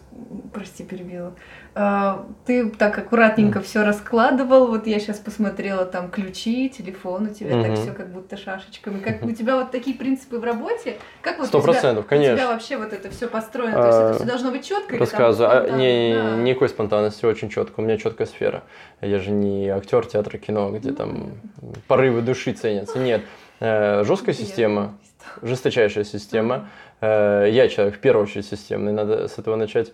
прости, перебила. А, ты так аккуратненько все раскладывал. Вот я сейчас посмотрела там ключи, телефон у тебя так все как будто шашечками. Как у тебя вот такие принципы в работе? Как вот Сто процентов, конечно. У тебя вообще вот это все построено? То есть это все должно быть четко? Рассказываю. А, не, да. никакой спонтанности, очень четко. У меня четкая сфера. Я же не актер театра кино, где там порывы души ценятся. Нет. Э, жесткая система, жесточайшая система. Э, я человек в первую очередь системный, надо с этого начать.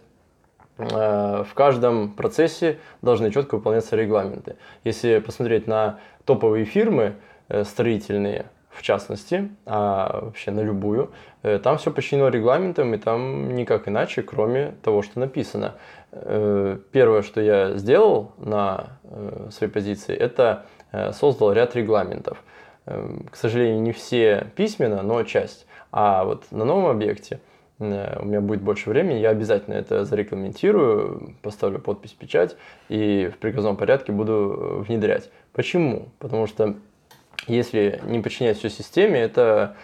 Э, в каждом процессе должны четко выполняться регламенты. Если посмотреть на топовые фирмы э, строительные, в частности, а вообще на любую, там все подчинено регламентам, и там никак иначе, кроме того, что написано. Первое, что я сделал на своей позиции, это создал ряд регламентов. К сожалению, не все письменно, но часть. А вот на новом объекте э, у меня будет больше времени, я обязательно это зарегламентирую, поставлю подпись, печать и в приказном порядке буду э, внедрять. Почему? Потому что если не подчинять все системе, это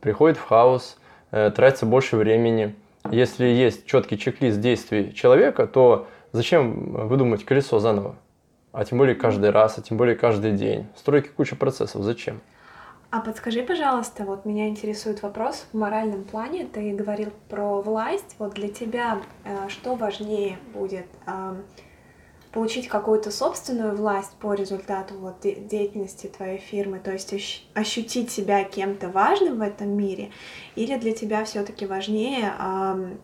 приходит в хаос, э, тратится больше времени. Если есть четкий чек-лист действий человека, то зачем выдумать колесо заново? А тем более каждый раз, а тем более каждый день. Стройки куча процессов. Зачем? А подскажи, пожалуйста, вот меня интересует вопрос в моральном плане. Ты говорил про власть. Вот для тебя э, что важнее будет? Э, получить какую-то собственную власть по результату вот деятельности твоей фирмы, то есть ощутить себя кем-то важным в этом мире, или для тебя все-таки важнее э,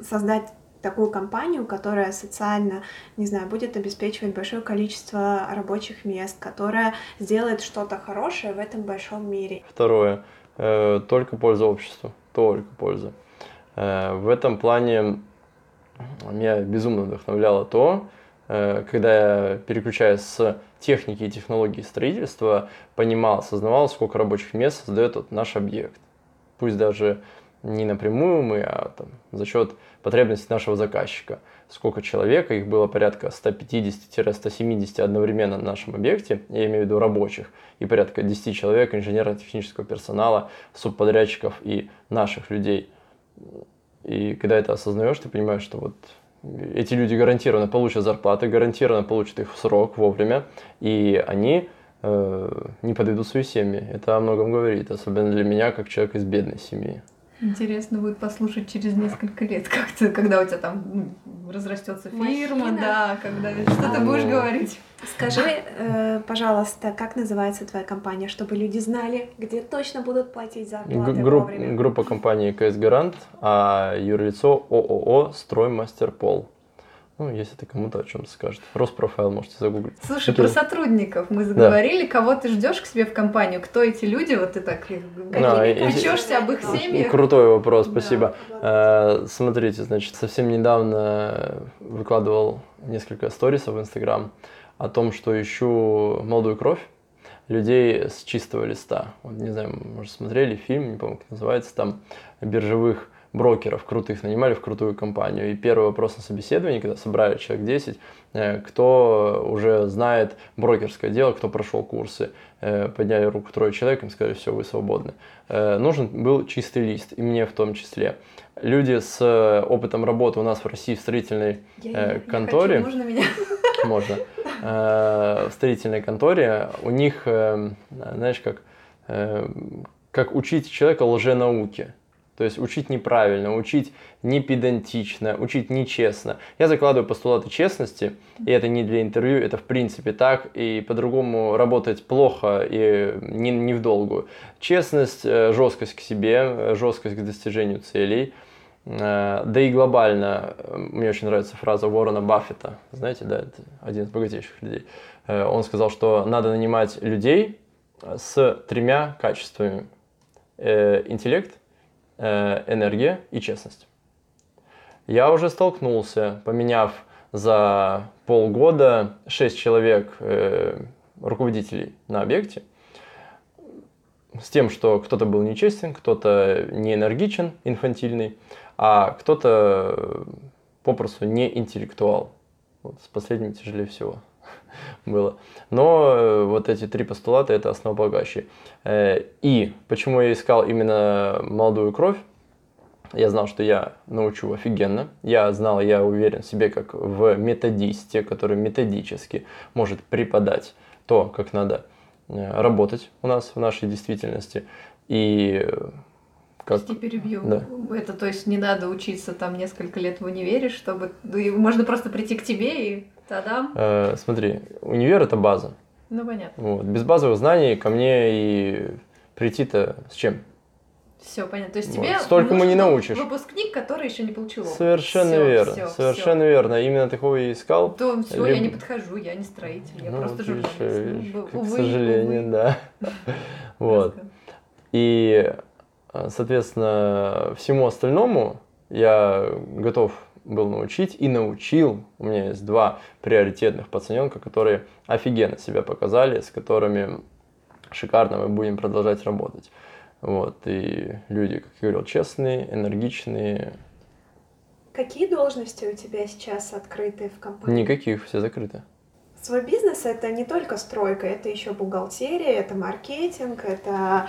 создать такую компанию, которая социально, не знаю, будет обеспечивать большое количество рабочих мест, которая сделает что-то хорошее в этом большом мире. Второе. Э, только польза обществу. Только польза. Э, в этом плане меня безумно вдохновляло то, э, когда я переключаясь с техники и технологии строительства, понимал, осознавал, сколько рабочих мест создает вот наш объект. Пусть даже не напрямую мы, а там, за счет потребностей нашего заказчика. Сколько человек, их было порядка 150-170 одновременно на нашем объекте, я имею в виду рабочих, и порядка 10 человек инженерно-технического персонала, субподрядчиков и наших людей. И когда это осознаешь, ты понимаешь, что вот эти люди гарантированно получат зарплаты, гарантированно получат их в срок, вовремя, и они э, не подведут свои семьи. Это о многом говорит, особенно для меня, как человека из бедной семьи. Интересно будет послушать через несколько лет, как ты, когда у тебя там разрастется фирма, Махина. да, когда что ты будешь говорить. Скажи, э, пожалуйста, как называется твоя компания, чтобы люди знали, где точно будут платить зарплаты Групп, вовремя? Группа компании КС Гарант, а юрлицо ООО Строймастер Пол. Ну, если ты кому-то о чем-то скажет. Роспрофайл можете загуглить. Слушай, Окей. про сотрудников мы заговорили. Да. Кого ты ждешь к себе в компанию? Кто эти люди? Вот ты так да, печешься об их семьях? Крутой вопрос, спасибо. Да. Э, смотрите, значит, совсем недавно выкладывал несколько сторисов в Инстаграм о том, что ищу молодую кровь людей с чистого листа. Вот, не знаю, может, смотрели фильм, не помню, как называется, там, биржевых брокеров крутых нанимали в крутую компанию. И первый вопрос на собеседовании, когда собрали человек 10, э, кто уже знает брокерское дело, кто прошел курсы, э, подняли руку трое человек, им сказали, все, вы свободны. Э, нужен был чистый лист, и мне в том числе. Люди с опытом работы у нас в России в строительной я конторе... Не хочу, можно меня? Можно. В строительной конторе у них, знаешь, как, как учить человека лженауке. То есть учить неправильно, учить не педантично, учить нечестно. Я закладываю постулаты честности, и это не для интервью, это в принципе так, и по-другому работать плохо и не, не в долгую. Честность, э, жесткость к себе, жесткость к достижению целей. Э, да и глобально, э, мне очень нравится фраза Уоррена Баффета, знаете, да, это один из богатейших людей. Он сказал, что надо нанимать людей с тремя качествами. Интеллект, э, энергия и честность. Я уже столкнулся, поменяв за полгода 6 человек э, руководителей на объекте, с тем, что кто-то был нечестен, кто-то не энергичен, инфантильный, а кто-то попросту не интеллектуал. Вот с последним тяжелее всего было. Но э, вот эти три постулата – это основополагающие. Э, и почему я искал именно молодую кровь? Я знал, что я научу офигенно. Я знал, я уверен в себе как в методисте, который методически может преподать то, как надо э, работать у нас в нашей действительности. И как... Прости, перебью. Да. Это то есть не надо учиться там несколько лет в универе, чтобы... Можно просто прийти к тебе и тадам. Э, смотри, универ это база. Ну, понятно. Вот. Без базовых знаний ко мне и прийти-то с чем? Все, понятно. То есть вот. тебе столько мы не научишь. Выпускник, который еще не получил опыт. Совершенно всё, верно. всё, совершенно всё. верно. Именно такого и искал. То все, Либо... я не подхожу, я не строитель, я ну, просто журналист. видишь, Ну, к увы, сожалению, увы. да. Вот. И, э, соответственно, всему остальному я готов был научить и научил. У меня есть два приоритетных пацаненка, которые офигенно себя показали, с которыми шикарно мы будем продолжать работать. Вот, и люди, как я говорил, честные, энергичные. Какие должности у тебя сейчас открыты в компании? Никаких, все закрыты. Свой бизнес это не только стройка, это еще бухгалтерия, это маркетинг, это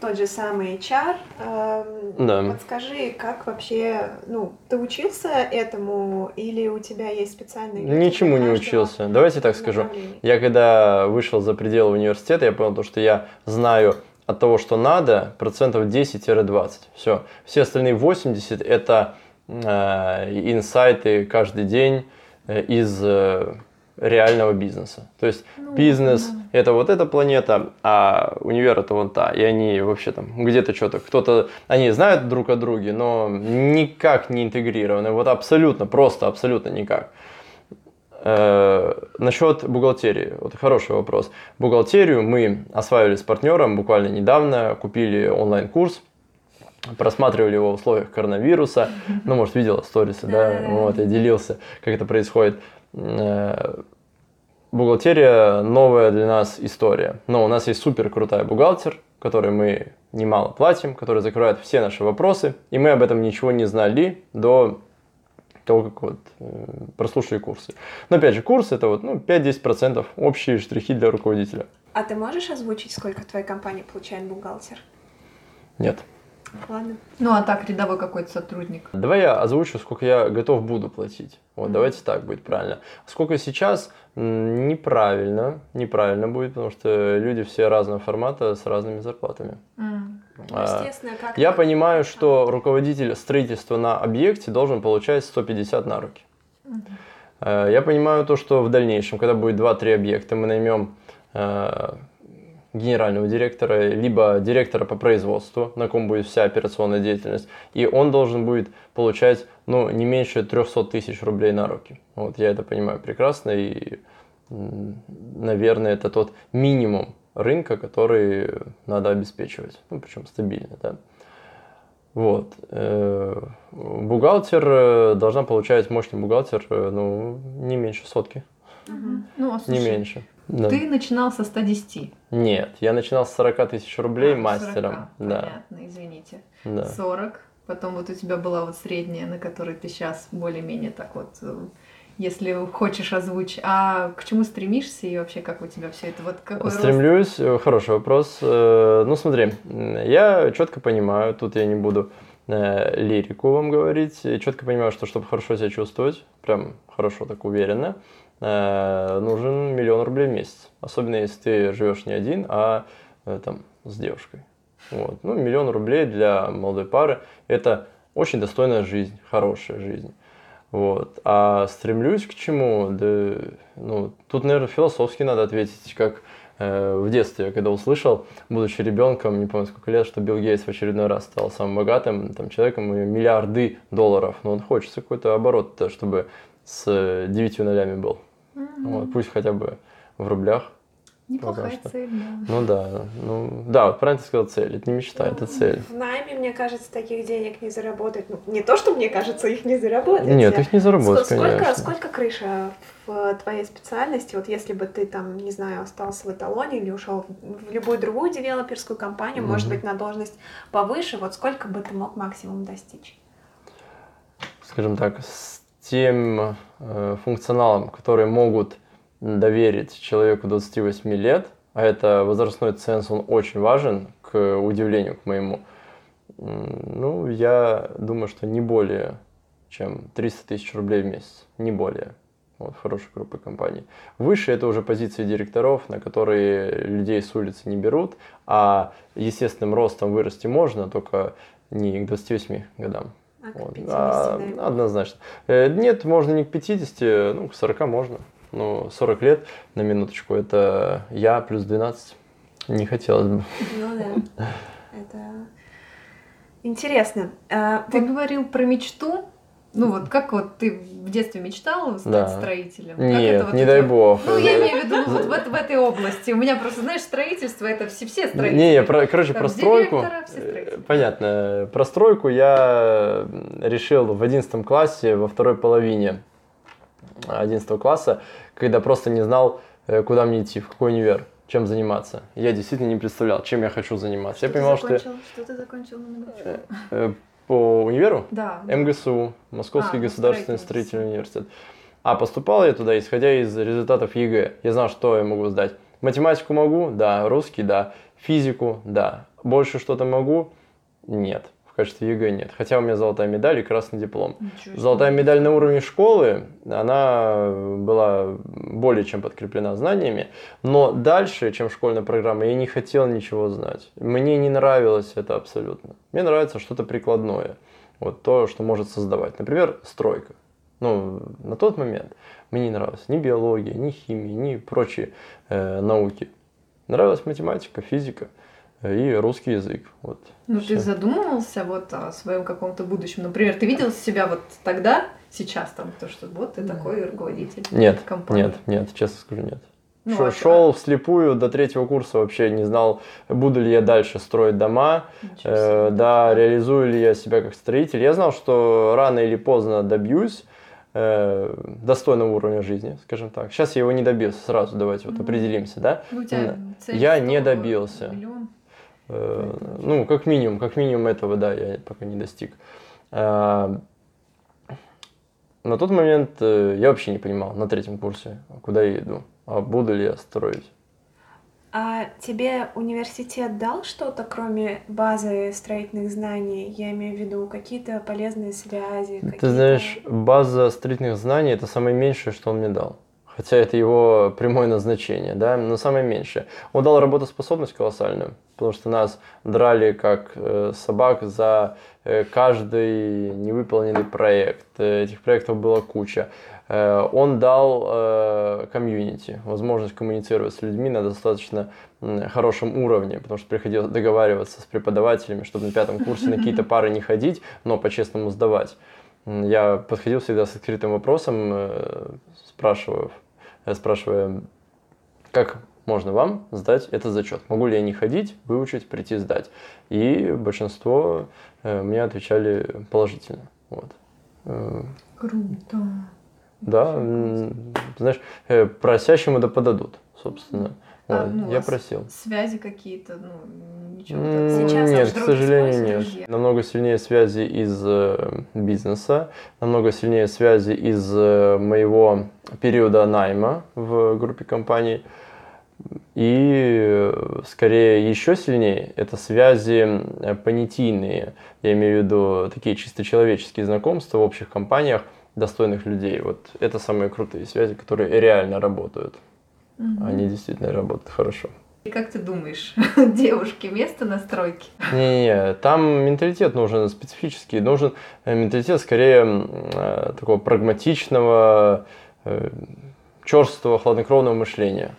тот же самый HR. Эм, Да. Подскажи, как вообще, ну, ты учился этому или у тебя есть специальные... Ничему не учился. Давайте так скажу. Я когда вышел за пределы университета, я понял, то, что я знаю от того, что надо, процентов 10-20. Все. Все остальные 80 это э, инсайты каждый день э, из э, реального бизнеса. То есть Ну, бизнес да. это вот эта планета, а универ это вон та. И они вообще там где-то что-то, кто-то, они знают друг о друге, но никак не интегрированы. Вот абсолютно, просто абсолютно никак. Э, насчет бухгалтерии, вот хороший вопрос. Бухгалтерию мы осваивали с партнером буквально недавно, купили онлайн-курс, просматривали его в условиях коронавируса. Ну, может, видела сторисы, да? Вот, я делился, как это происходит. Э, Бухгалтерия новая для нас история. Но у нас есть супер крутая бухгалтер, которой мы немало платим, которая закрывает все наши вопросы. И мы об этом ничего не знали до того, как вот э, прослушали курсы. Но опять же, курс это вот ну, 5-10% общие штрихи для руководителя. А ты можешь озвучить, сколько в твоей компании получает бухгалтер? Нет. Ладно. Ну, а так рядовой какой-то сотрудник. Давай я озвучу, сколько я готов буду платить. Вот, Мгм. давайте так будет правильно. Сколько сейчас неправильно, неправильно будет, потому что люди все разного формата с разными зарплатами. Ну, А, естественно, как Я понимаю, что руководитель строительства на объекте должен получать 150 на руки. Мгм. Э, Я понимаю то, что в дальнейшем, когда будет 2-3 объекта, мы наймем э, генерального директора, либо директора по производству, на ком будет вся операционная деятельность, и он должен будет получать ну, не меньше 300 тысяч рублей на руки. Вот я это понимаю прекрасно, и, наверное, это тот минимум рынка, который надо обеспечивать, ну, причем стабильно, да. Вот. Э, Бухгалтер э, должна получать, мощный бухгалтер, э, ну, не меньше сотки, Мгм. Ну, а не меньше. Да. ты начинал со 110. Нет, я начинал с 40 тысяч рублей А, мастером. 40, Да, Понятно, извините. да. 40. Потом вот у тебя была вот средняя, на которой ты сейчас более-менее так вот, э, если хочешь озвучить. А к чему стремишься и вообще как у тебя все это? Вот какой рост? Стремлюсь, э, хороший вопрос. Э, Ну, смотри, я четко понимаю, тут я не буду лирику вам говорить, четко понимаю, что чтобы хорошо себя чувствовать, прям хорошо, так уверенно, нужен миллион рублей в месяц. Особенно если ты живешь не один, а э, там с девушкой. Вот. Ну, миллион рублей для молодой пары – это очень достойная жизнь, хорошая жизнь. Вот. А стремлюсь к чему? Да, ну, тут, наверное, философски надо ответить, как э, в детстве, я когда услышал, будучи ребенком, не помню сколько лет, что Билл Гейтс в очередной раз стал самым богатым там, человеком, и миллиарды долларов. Но он хочется какой-то оборот, чтобы с девятью нолями был. Мгм. Вот, пусть хотя бы в рублях. Неплохая Пока цель, да. Ну да, ну да, вот правильно ты сказал цель. Это не мечта, ну, это цель. В найме, мне кажется, таких денег не заработать. Ну, не то, что мне кажется, их не заработать. Нет, их не заработать, сколько, конечно. Сколько крыша в твоей специальности? Вот если бы ты там, не знаю, остался в эталоне или ушел в любую другую девелоперскую компанию, угу. может быть, на должность повыше, вот сколько бы ты мог максимум достичь? Скажем так, с тем э, функционалом, которые могут доверить человеку 28 лет, а это возрастной ценз, он очень важен, к удивлению к моему, ну, я думаю, что не более чем 300 тысяч рублей в месяц, не более. Вот, хорошей группы компаний. Выше это уже позиции директоров, на которые людей с улицы не берут, а естественным ростом вырасти можно, только не к 28 годам. А к 50, вот. а, Однозначно. Э, нет, можно не к 50, ну, к 40 можно. Ну, 40 лет, на минуточку, это я плюс 12. Не хотелось бы. Ну да, это интересно. А, Ты вот... говорил про мечту. Ну вот как вот ты в детстве мечтал стать да. строителем? Как Нет, это вот не дай бог. Ну я имею в виду ну, вот в, в этой области. У меня просто, знаешь, строительство это все, все строители. Не, не про, короче, Там, про стройку. Э, понятно. Про стройку я решил в одиннадцатом классе во второй половине 11 класса, когда просто не знал, э, куда мне идти, в какой универ, чем заниматься. Я действительно не представлял, чем я хочу заниматься. Что я понимал, что... Что ты закончил на По универу? Да. МГСУ, Московский а, государственный строительный университет. А поступал я туда, исходя из результатов ЕГЭ. Я знал, что я могу сдать. Математику могу? Да. Русский? Да. Физику? Да. Больше что-то могу? Нет качестве ЕГЭ нет. Хотя у меня золотая медаль и красный диплом. Золотая медаль на уровне школы, она была более чем подкреплена знаниями. Но дальше, чем школьная программа, я не хотел ничего знать. Мне не нравилось это абсолютно. Мне нравится что-то прикладное. Вот то, что может создавать. Например, стройка. Ну, на тот момент мне не нравилось ни биология, ни химия, ни прочие э, науки. Нравилась математика, физика и русский язык. Вот. Ну, Все. ты задумывался вот о своем каком-то будущем? Например, ты видел себя вот тогда, сейчас там, то, что вот ты такой руководитель нет, компании? Нет, нет, честно скажу, нет. Ну, Шел, а шел вслепую до третьего курса, вообще не знал, буду ли я дальше строить дома, э, да, реализую ли я себя как строитель. Я знал, что рано или поздно добьюсь э, достойного уровня жизни, скажем так. Сейчас я его не добился, сразу давайте вот определимся, да? Ну, я не добился. Миллион? Э, ну, как минимум, как минимум этого, да, я пока не достиг. Э, на тот момент э, я вообще не понимал на третьем курсе, куда я иду, а буду ли я строить. А тебе университет дал что-то, кроме базы строительных знаний? Я имею в виду какие-то полезные связи? Ты знаешь, база строительных знаний – это самое меньшее, что он мне дал хотя это его прямое назначение, да, но самое меньшее. Он дал работоспособность колоссальную, потому что нас драли как э, собак за э, каждый невыполненный проект. Этих проектов была куча. Э, он дал э, комьюнити, возможность коммуницировать с людьми на достаточно э, хорошем уровне, потому что приходилось договариваться с преподавателями, чтобы на пятом курсе на какие-то пары не ходить, но по-честному сдавать. Я подходил всегда с открытым вопросом, э, спрашиваю, спрашивая, как можно вам сдать этот зачет? Могу ли я не ходить, выучить, прийти сдать? И большинство э, мне отвечали положительно. Вот. Э, Круто. Да, знаешь, э, просящему да подадут, собственно. А, ну, я просил. Связи какие-то, ну, ничего. Сейчас нет, к сожалению, нет. Друзья. Намного сильнее связи из э, бизнеса, намного сильнее связи из э, моего периода найма в группе компаний. И э, скорее еще сильнее это связи понятийные. Я имею в виду такие чисто человеческие знакомства в общих компаниях достойных людей. Вот это самые крутые связи, которые реально работают. Угу. Они действительно работают хорошо. И как ты думаешь, девушке место на стройке? Не-не, там менталитет нужен специфический, нужен э, менталитет скорее э, такого прагматичного, э, черствого, хладнокровного мышления.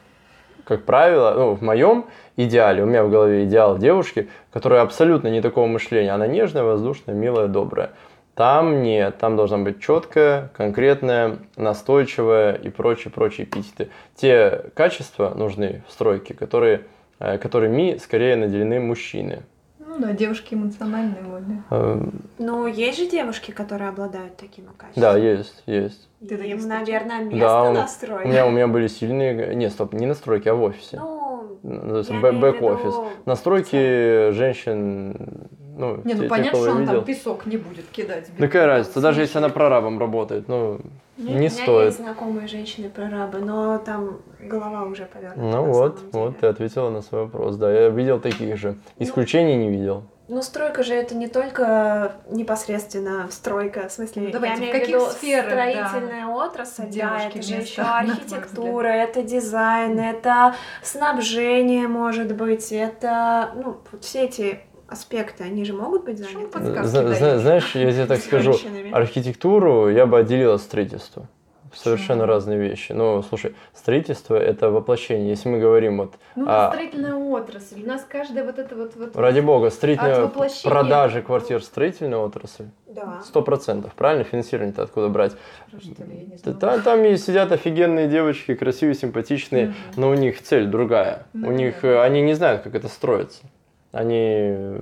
Как правило, ну, в моем идеале, у меня в голове идеал девушки, которая абсолютно не такого мышления. Она нежная, воздушная, милая, добрая. Там нет, там должна быть четкая, конкретная, настойчивая и прочие-прочие эпитеты. Те качества нужны в стройке, которые, э, которыми скорее наделены мужчины. Ну да, девушки эмоциональные более. Эм, Ну, есть же девушки, которые обладают такими качествами. Да, есть, есть. Ты Им, встречал? наверное, место Да, у, на у стройке. меня, у меня были сильные... Не, стоп, не на стройке, а в офисе. Ну, бэк-офис. На стройке женщин... Ну, Не, ну те- понятно, что он там видел. песок не будет кидать. Да какая разница, даже если она прорабом работает, ну, у не меня стоит. есть знакомые женщины-прорабы, но там голова уже повернута. Ну вот, вот, ты ответила на свой вопрос. Да, я видел таких же. Исключений не видел. Ну, стройка же это не только непосредственно стройка, в смысле, Ну, давайте, я имею в каких виду сферах, да. строительная отрасль, да, Девушки это же еще архитектура, это дизайн, это снабжение, может быть, это, ну, вот все эти аспекты, они же могут быть заняты. Зна-? Знаешь, я тебе так скажу, архитектуру я бы отделил от строительства. Совершенно Почему? разные вещи. Ну, слушай, строительство это воплощение. Если мы говорим вот, Ну, А- строительная отрасль, у нас каждая вот это вот... вот ради бога, строительная воплощения- продажи квартир строительная отрасль, Да. сто процентов, правильно? Финансирование-то откуда брать? Что ли, я не Да знала. Там, там и сидят офигенные девочки, красивые, симпатичные, Мгм. но у них цель другая. Ну у них да. они не знают, как это строится. Они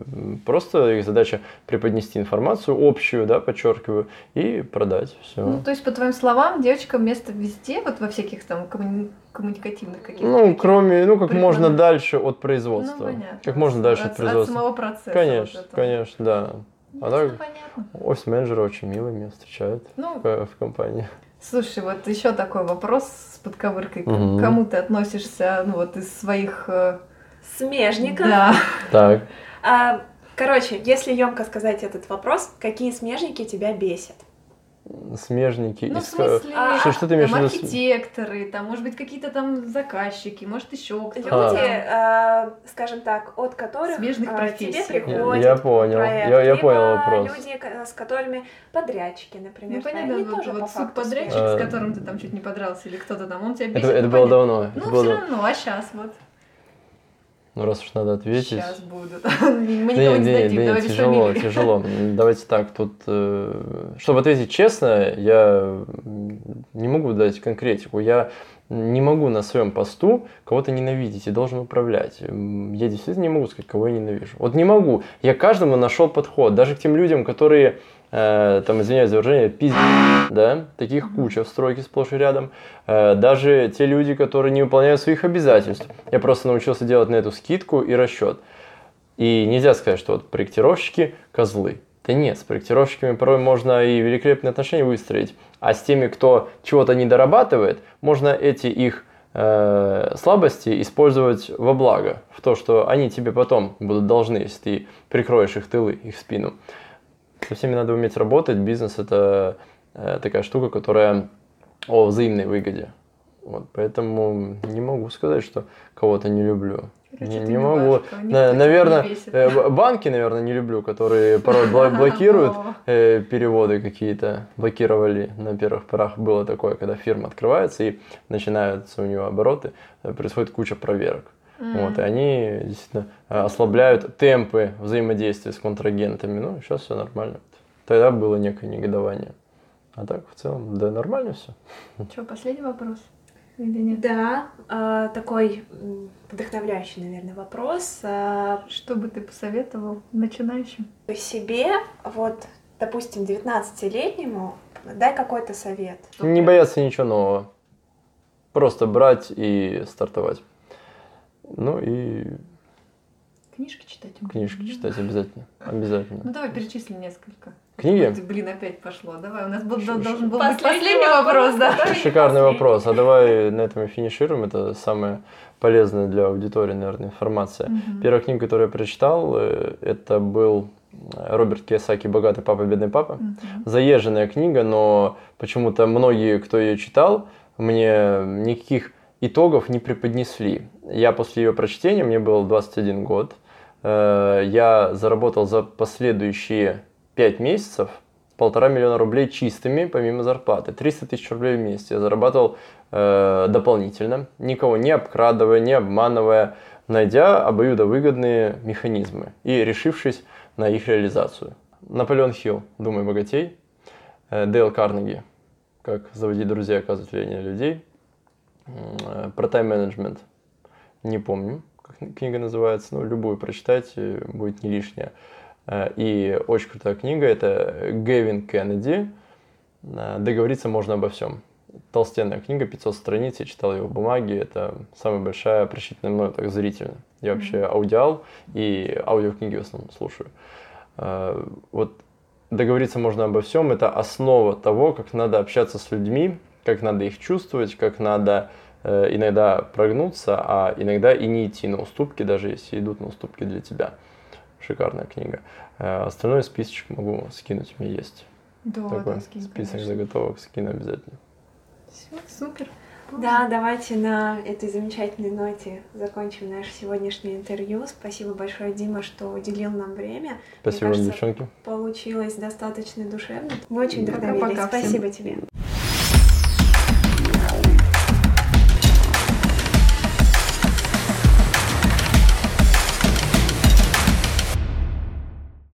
просто их задача преподнести информацию общую, да, подчеркиваю, и продать все. Ну, то есть, по твоим словам, девочкам место везде, вот во всяких там коммуни- коммуникативных каких-то... Ну, таких- кроме, ну, как прикладных. можно дальше от Ну, производства. понятно. Как можно дальше от, от, производства. самого процесса. Конечно, вот этого. конечно, да. Ну, А так, офис-менеджеры очень мило меня встречают Ну, в, в компании. слушай, вот еще такой вопрос с подковыркой. К Мгм. Кому ты относишься, ну, вот из своих... э, Смежников. Да. Так, А, короче, если емко сказать этот вопрос, какие смежники тебя бесят? смежники. Ну, в смысле, А, Что, что ты имеешь в там виду? с- архитекторы, там, может быть, какие-то там заказчики, может, еще Люди, кто-то. а, скажем так, от которых Смежных а, тебе приходят Я- понял, проект, я- я либо понял вопрос. люди, к- с которыми подрядчики, например, Ну, понятно, они вот, тоже вот по факту смежники. Э, с которым ты там чуть не подрался, или кто-то там, он тебя бесит. Это, это ну, было понятно. давно. это Ну, было все равно, а сейчас вот. Ну, раз уж надо ответить. Сейчас будут. Мы Да никого не, не сдадим, да давай не, без тяжело, фамилии. тяжело. Давайте так, тут, э, чтобы ответить честно, я не могу дать конкретику. Я не могу на своем посту кого-то ненавидеть и должен управлять. Я действительно не могу сказать, кого я ненавижу. Вот не могу. Я каждому нашел подход. Даже к тем людям, которые, э, там, извиняюсь за выражение, пиздец, да, таких куча в стройке сплошь и рядом. Э, даже те люди, которые не выполняют своих обязательств. Я просто научился делать на эту скидку и расчет. И нельзя сказать, что вот проектировщики козлы. Да нет, с проектировщиками порой можно и великолепные отношения выстроить. А с теми, кто чего-то не дорабатывает, можно эти их э, слабости использовать во благо. В то, что они тебе потом будут должны, если ты прикроешь их тылы, их спину. Со всеми надо уметь работать. Бизнес это э, такая штука, которая о взаимной выгоде. Вот, поэтому не могу сказать, что кого-то не люблю. Короче, не не не могу. На- не наверное, бесит. э, банки, наверное, не люблю, которые порой блокируют э, переводы какие-то. Блокировали на первых порах. Было такое, когда фирма открывается и начинаются у нее обороты, э, происходит куча проверок. Вот, и они действительно э, ослабляют темпы взаимодействия с контрагентами. Ну, сейчас все нормально. Тогда было некое негодование. А так, в целом, да, нормально все. Что, последний вопрос? Или нет? Да, а, такой вдохновляющий, наверное, вопрос. А, Что бы ты посоветовал начинающим? себе, вот, допустим, 19-летнему, дай какой-то совет. Не бояться ничего нового. Просто брать и стартовать. Ну и Книжки читать? книжки Ну, читать обязательно. Обязательно. Ну давай перечисли несколько. Книги? Блин, опять пошло. Давай, у нас был, Ш- должен был Последний последний вопрос, да? Шикарный вопрос. А давай на этом и финишируем. Это самая полезная для аудитории, наверное, информация. Мгм. Первая книга, которую я прочитал, э, это был э, Роберт Кiyosaki «Богатый папа, бедный папа». Мгм. заезженная книга, но почему-то многие, кто ее читал, мне никаких итогов не преподнесли. Я после ее прочтения, мне был 21 год, э, я заработал за последующие 5 месяцев полтора миллиона рублей чистыми, помимо зарплаты. 300 тысяч рублей в месяц я зарабатывал э, дополнительно, никого не обкрадывая, не обманывая, найдя обоюдовыгодные механизмы и решившись на их реализацию. Наполеон Хилл, «Думай богатей», Дейл Карнеги, «Как заводить друзей, оказывать влияние на людей», про тайм-менеджмент, не помню, как книга называется, но любую прочитайте, будет не лишнее. И очень крутая книга, это Гэвин Кеннеди «Договориться можно обо всем» толстенная книга, 500 страниц, я читал ее в бумаге, это самая большая прочитанная мной так зрительно. Я вообще аудиал и аудиокниги в основном слушаю. Вот договориться можно обо всем, это основа того, как надо общаться с людьми, как надо их чувствовать, как надо э, иногда прогнуться, а иногда и не идти на уступки, даже если идут на уступки для тебя. Шикарная книга. Э, остальной списочек могу скинуть, у меня есть. Да, Такой да, скинь, список конечно. заготовок скину обязательно. Все, супер. Да, давайте на этой замечательной ноте закончим наше сегодняшнее интервью. Спасибо большое, Дима, что уделил нам время. Спасибо Мне вам, кажется, девчонки. Получилось достаточно душевно. Мы очень Пока-пока вдохновились. всем. Спасибо тебе.